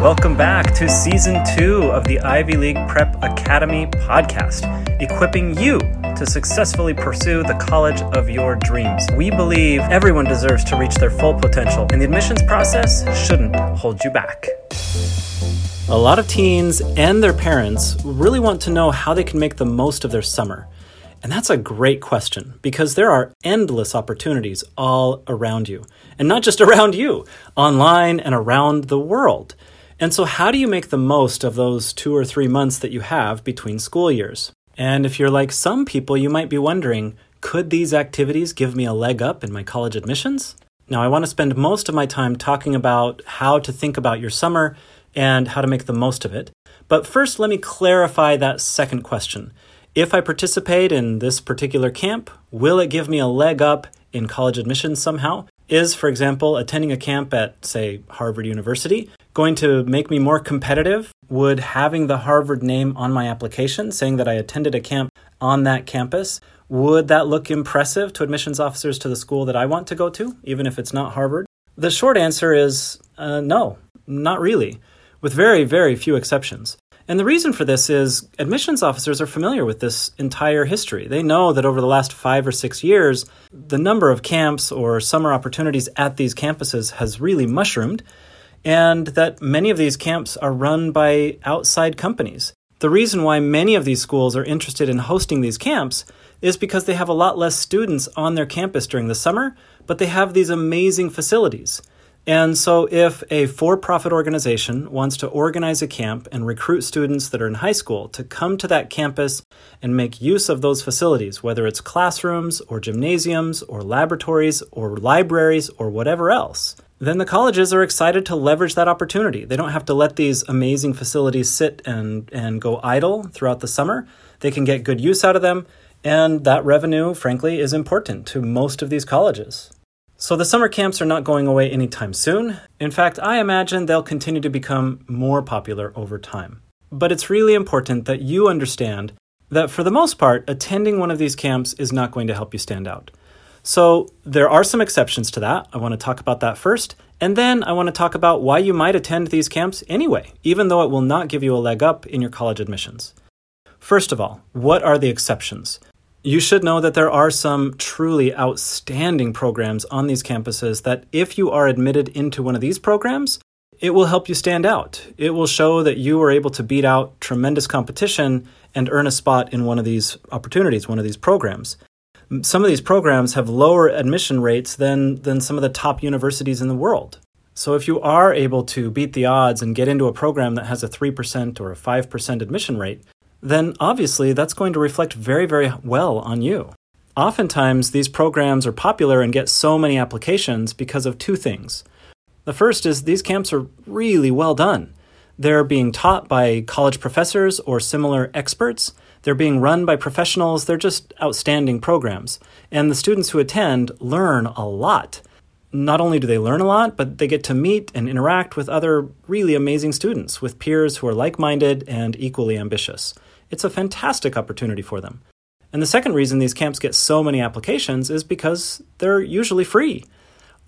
Welcome back to season two of the Ivy League Prep Academy podcast, equipping you to successfully pursue the college of your dreams. We believe everyone deserves to reach their full potential, and the admissions process shouldn't hold you back. A lot of teens and their parents really want to know how they can make the most of their summer. And that's a great question because there are endless opportunities all around you. And not just around you, online and around the world. And so, how do you make the most of those two or three months that you have between school years? And if you're like some people, you might be wondering could these activities give me a leg up in my college admissions? Now, I want to spend most of my time talking about how to think about your summer and how to make the most of it. But first, let me clarify that second question. If I participate in this particular camp, will it give me a leg up in college admissions somehow? Is, for example, attending a camp at, say, Harvard University going to make me more competitive? Would having the Harvard name on my application saying that I attended a camp on that campus, would that look impressive to admissions officers to the school that I want to go to, even if it's not Harvard? The short answer is uh, no, not really, with very, very few exceptions. And the reason for this is admissions officers are familiar with this entire history. They know that over the last five or six years, the number of camps or summer opportunities at these campuses has really mushroomed, and that many of these camps are run by outside companies. The reason why many of these schools are interested in hosting these camps is because they have a lot less students on their campus during the summer, but they have these amazing facilities. And so, if a for profit organization wants to organize a camp and recruit students that are in high school to come to that campus and make use of those facilities, whether it's classrooms or gymnasiums or laboratories or libraries or whatever else, then the colleges are excited to leverage that opportunity. They don't have to let these amazing facilities sit and, and go idle throughout the summer. They can get good use out of them, and that revenue, frankly, is important to most of these colleges. So the summer camps are not going away anytime soon. In fact, I imagine they'll continue to become more popular over time. But it's really important that you understand that for the most part, attending one of these camps is not going to help you stand out. So there are some exceptions to that. I want to talk about that first. And then I want to talk about why you might attend these camps anyway, even though it will not give you a leg up in your college admissions. First of all, what are the exceptions? You should know that there are some truly outstanding programs on these campuses that, if you are admitted into one of these programs, it will help you stand out. It will show that you were able to beat out tremendous competition and earn a spot in one of these opportunities, one of these programs. Some of these programs have lower admission rates than, than some of the top universities in the world. So, if you are able to beat the odds and get into a program that has a 3% or a 5% admission rate, then obviously that's going to reflect very, very well on you. Oftentimes, these programs are popular and get so many applications because of two things. The first is these camps are really well done. They're being taught by college professors or similar experts. They're being run by professionals. They're just outstanding programs. And the students who attend learn a lot. Not only do they learn a lot, but they get to meet and interact with other really amazing students, with peers who are like minded and equally ambitious. It's a fantastic opportunity for them. And the second reason these camps get so many applications is because they're usually free.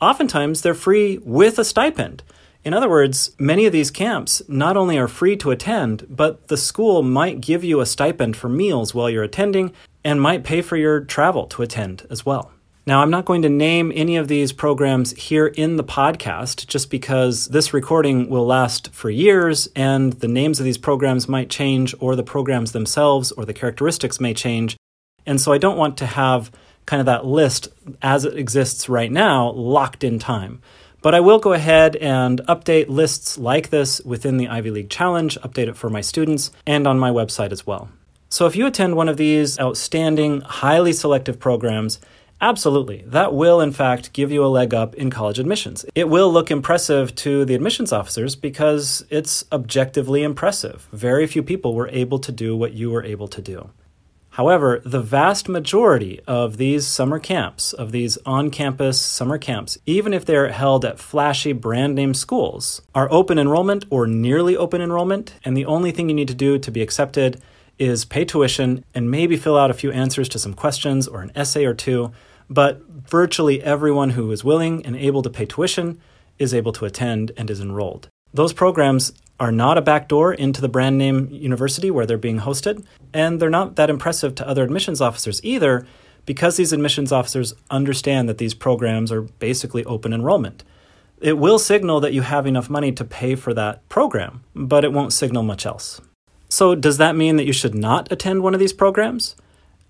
Oftentimes, they're free with a stipend. In other words, many of these camps not only are free to attend, but the school might give you a stipend for meals while you're attending and might pay for your travel to attend as well. Now, I'm not going to name any of these programs here in the podcast just because this recording will last for years and the names of these programs might change, or the programs themselves or the characteristics may change. And so I don't want to have kind of that list as it exists right now locked in time. But I will go ahead and update lists like this within the Ivy League Challenge, update it for my students, and on my website as well. So if you attend one of these outstanding, highly selective programs, Absolutely. That will, in fact, give you a leg up in college admissions. It will look impressive to the admissions officers because it's objectively impressive. Very few people were able to do what you were able to do. However, the vast majority of these summer camps, of these on campus summer camps, even if they're held at flashy brand name schools, are open enrollment or nearly open enrollment, and the only thing you need to do to be accepted is pay tuition and maybe fill out a few answers to some questions or an essay or two but virtually everyone who is willing and able to pay tuition is able to attend and is enrolled. Those programs are not a backdoor into the brand name university where they're being hosted, and they're not that impressive to other admissions officers either because these admissions officers understand that these programs are basically open enrollment. It will signal that you have enough money to pay for that program, but it won't signal much else. So, does that mean that you should not attend one of these programs?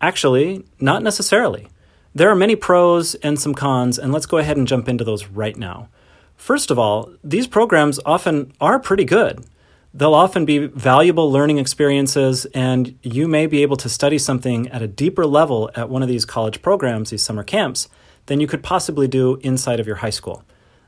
Actually, not necessarily. There are many pros and some cons, and let's go ahead and jump into those right now. First of all, these programs often are pretty good. They'll often be valuable learning experiences, and you may be able to study something at a deeper level at one of these college programs, these summer camps, than you could possibly do inside of your high school.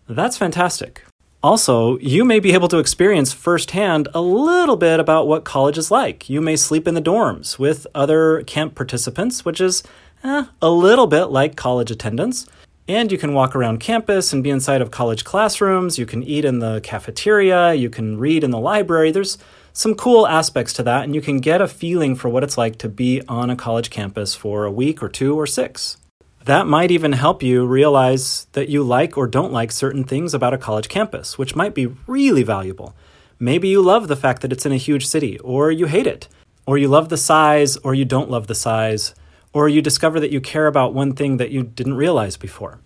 That's fantastic. Also, you may be able to experience firsthand a little bit about what college is like. You may sleep in the dorms with other camp participants, which is eh, a little bit like college attendance. And you can walk around campus and be inside of college classrooms. You can eat in the cafeteria. You can read in the library. There's some cool aspects to that, and you can get a feeling for what it's like to be on a college campus for a week or two or six. That might even help you realize that you like or don't like certain things about a college campus, which might be really valuable. Maybe you love the fact that it's in a huge city, or you hate it, or you love the size, or you don't love the size or you discover that you care about one thing that you didn't realize before.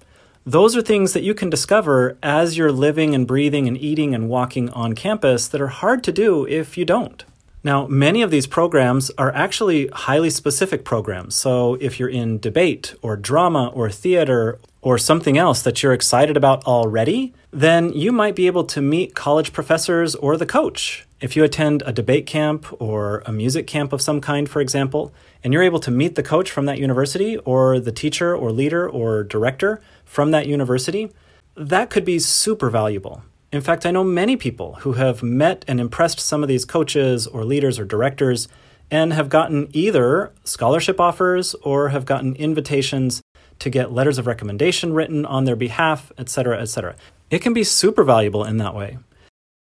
Those are things that you can discover as you're living and breathing and eating and walking on campus that are hard to do if you don't. Now, many of these programs are actually highly specific programs. So, if you're in debate or drama or theater or something else that you're excited about already, then you might be able to meet college professors or the coach. If you attend a debate camp or a music camp of some kind, for example, and you're able to meet the coach from that university or the teacher or leader or director from that university, that could be super valuable. In fact, I know many people who have met and impressed some of these coaches or leaders or directors and have gotten either scholarship offers or have gotten invitations to get letters of recommendation written on their behalf, etc., etc. It can be super valuable in that way.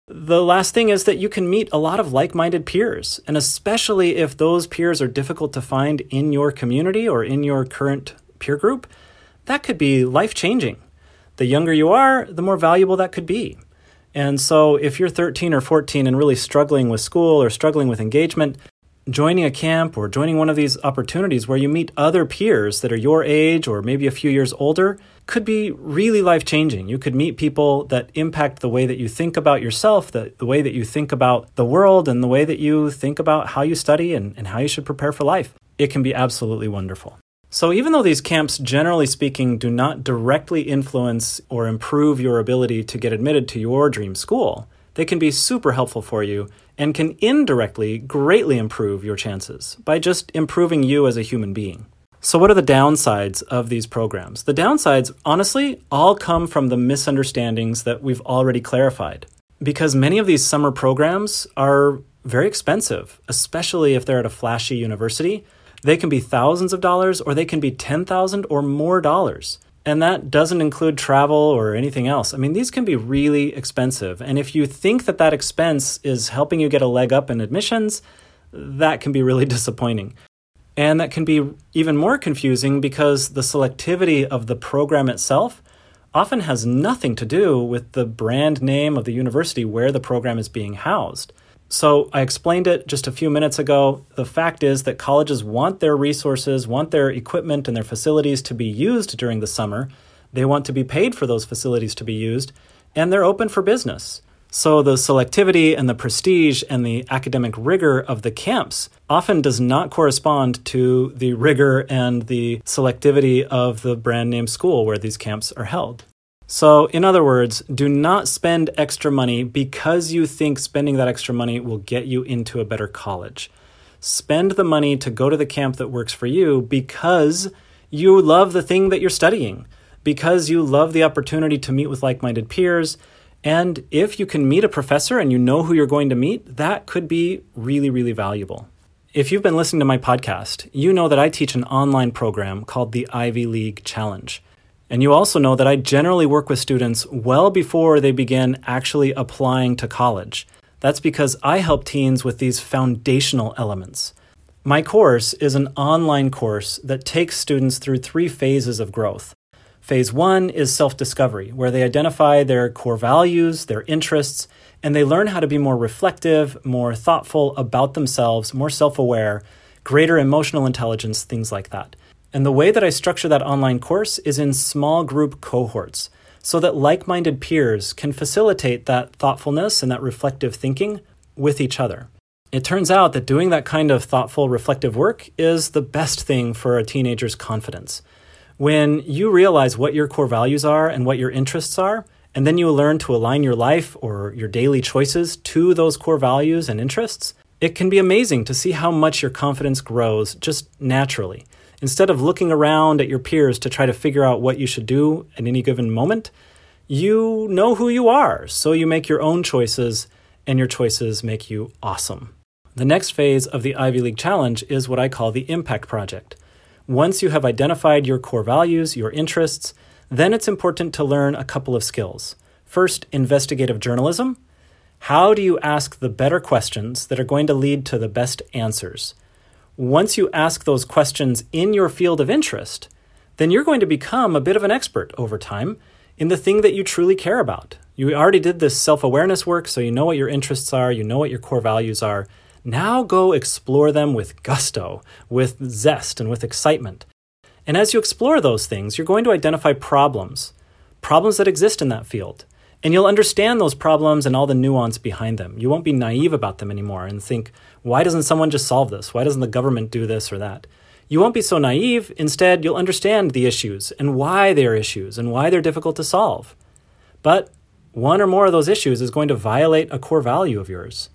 The last thing is that you can meet a lot of like minded peers, and especially if those peers are difficult to find in your community or in your current peer group, that could be life changing. The younger you are, the more valuable that could be. And so, if you're 13 or 14 and really struggling with school or struggling with engagement, joining a camp or joining one of these opportunities where you meet other peers that are your age or maybe a few years older could be really life changing. You could meet people that impact the way that you think about yourself, the, the way that you think about the world, and the way that you think about how you study and, and how you should prepare for life. It can be absolutely wonderful. So, even though these camps, generally speaking, do not directly influence or improve your ability to get admitted to your dream school, they can be super helpful for you and can indirectly greatly improve your chances by just improving you as a human being. So, what are the downsides of these programs? The downsides, honestly, all come from the misunderstandings that we've already clarified. Because many of these summer programs are very expensive, especially if they're at a flashy university. They can be thousands of dollars or they can be 10,000 or more dollars. And that doesn't include travel or anything else. I mean, these can be really expensive. And if you think that that expense is helping you get a leg up in admissions, that can be really disappointing. And that can be even more confusing because the selectivity of the program itself often has nothing to do with the brand name of the university where the program is being housed. So I explained it just a few minutes ago. The fact is that colleges want their resources, want their equipment and their facilities to be used during the summer. They want to be paid for those facilities to be used, and they're open for business. So the selectivity and the prestige and the academic rigor of the camps often does not correspond to the rigor and the selectivity of the brand name school where these camps are held. So, in other words, do not spend extra money because you think spending that extra money will get you into a better college. Spend the money to go to the camp that works for you because you love the thing that you're studying, because you love the opportunity to meet with like minded peers. And if you can meet a professor and you know who you're going to meet, that could be really, really valuable. If you've been listening to my podcast, you know that I teach an online program called the Ivy League Challenge. And you also know that I generally work with students well before they begin actually applying to college. That's because I help teens with these foundational elements. My course is an online course that takes students through three phases of growth. Phase one is self discovery, where they identify their core values, their interests, and they learn how to be more reflective, more thoughtful about themselves, more self aware, greater emotional intelligence, things like that. And the way that I structure that online course is in small group cohorts so that like minded peers can facilitate that thoughtfulness and that reflective thinking with each other. It turns out that doing that kind of thoughtful, reflective work is the best thing for a teenager's confidence. When you realize what your core values are and what your interests are, and then you learn to align your life or your daily choices to those core values and interests, it can be amazing to see how much your confidence grows just naturally. Instead of looking around at your peers to try to figure out what you should do at any given moment, you know who you are, so you make your own choices, and your choices make you awesome. The next phase of the Ivy League Challenge is what I call the Impact Project. Once you have identified your core values, your interests, then it's important to learn a couple of skills. First, investigative journalism. How do you ask the better questions that are going to lead to the best answers? Once you ask those questions in your field of interest, then you're going to become a bit of an expert over time in the thing that you truly care about. You already did this self awareness work, so you know what your interests are, you know what your core values are. Now go explore them with gusto, with zest, and with excitement. And as you explore those things, you're going to identify problems, problems that exist in that field. And you'll understand those problems and all the nuance behind them. You won't be naive about them anymore and think, why doesn't someone just solve this? Why doesn't the government do this or that? You won't be so naive. Instead, you'll understand the issues and why they're issues and why they're difficult to solve. But one or more of those issues is going to violate a core value of yours.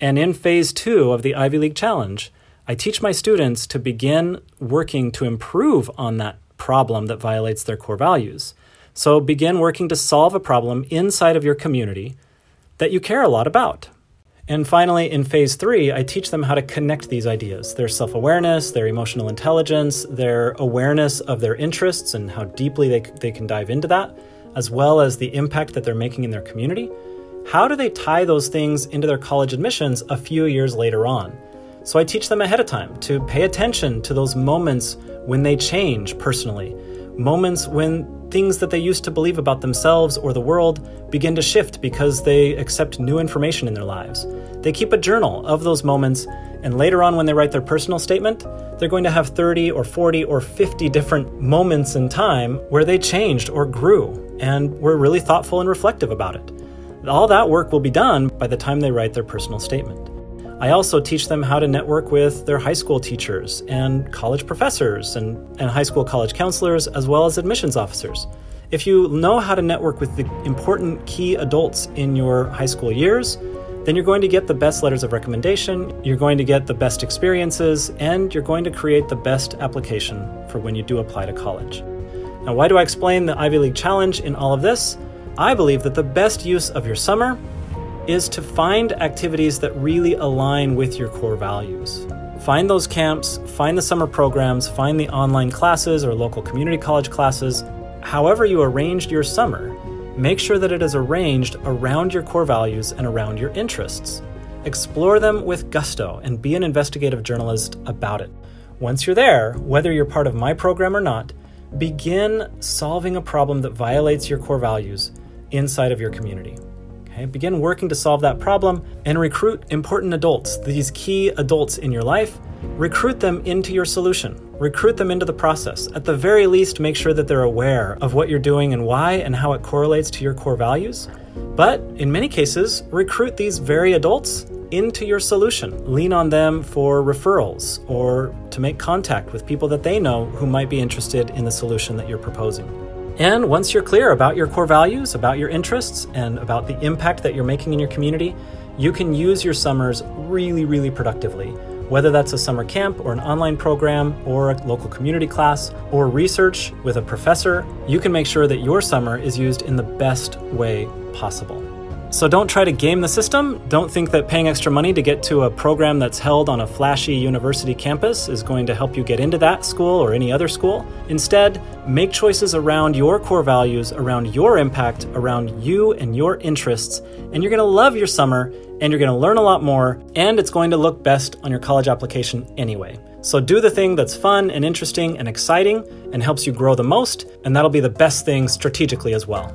And in phase two of the Ivy League Challenge, I teach my students to begin working to improve on that problem that violates their core values. So begin working to solve a problem inside of your community that you care a lot about. And finally, in phase three, I teach them how to connect these ideas their self awareness, their emotional intelligence, their awareness of their interests and how deeply they, they can dive into that, as well as the impact that they're making in their community. How do they tie those things into their college admissions a few years later on? So I teach them ahead of time to pay attention to those moments when they change personally, moments when things that they used to believe about themselves or the world begin to shift because they accept new information in their lives. They keep a journal of those moments, and later on, when they write their personal statement, they're going to have 30 or 40 or 50 different moments in time where they changed or grew and were really thoughtful and reflective about it. All that work will be done by the time they write their personal statement. I also teach them how to network with their high school teachers and college professors and, and high school college counselors, as well as admissions officers. If you know how to network with the important key adults in your high school years, then you're going to get the best letters of recommendation, you're going to get the best experiences, and you're going to create the best application for when you do apply to college. Now, why do I explain the Ivy League Challenge in all of this? I believe that the best use of your summer is to find activities that really align with your core values. Find those camps, find the summer programs, find the online classes or local community college classes. However, you arranged your summer, make sure that it is arranged around your core values and around your interests. Explore them with gusto and be an investigative journalist about it. Once you're there, whether you're part of my program or not, begin solving a problem that violates your core values inside of your community. Okay? Begin working to solve that problem and recruit important adults, these key adults in your life. Recruit them into your solution. Recruit them into the process. At the very least, make sure that they're aware of what you're doing and why and how it correlates to your core values. But in many cases, recruit these very adults into your solution. Lean on them for referrals or to make contact with people that they know who might be interested in the solution that you're proposing. And once you're clear about your core values, about your interests, and about the impact that you're making in your community, you can use your summers really, really productively. Whether that's a summer camp or an online program or a local community class or research with a professor, you can make sure that your summer is used in the best way possible. So don't try to game the system. Don't think that paying extra money to get to a program that's held on a flashy university campus is going to help you get into that school or any other school. Instead, make choices around your core values, around your impact, around you and your interests, and you're going to love your summer and you're going to learn a lot more, and it's going to look best on your college application anyway. So do the thing that's fun and interesting and exciting and helps you grow the most, and that'll be the best thing strategically as well.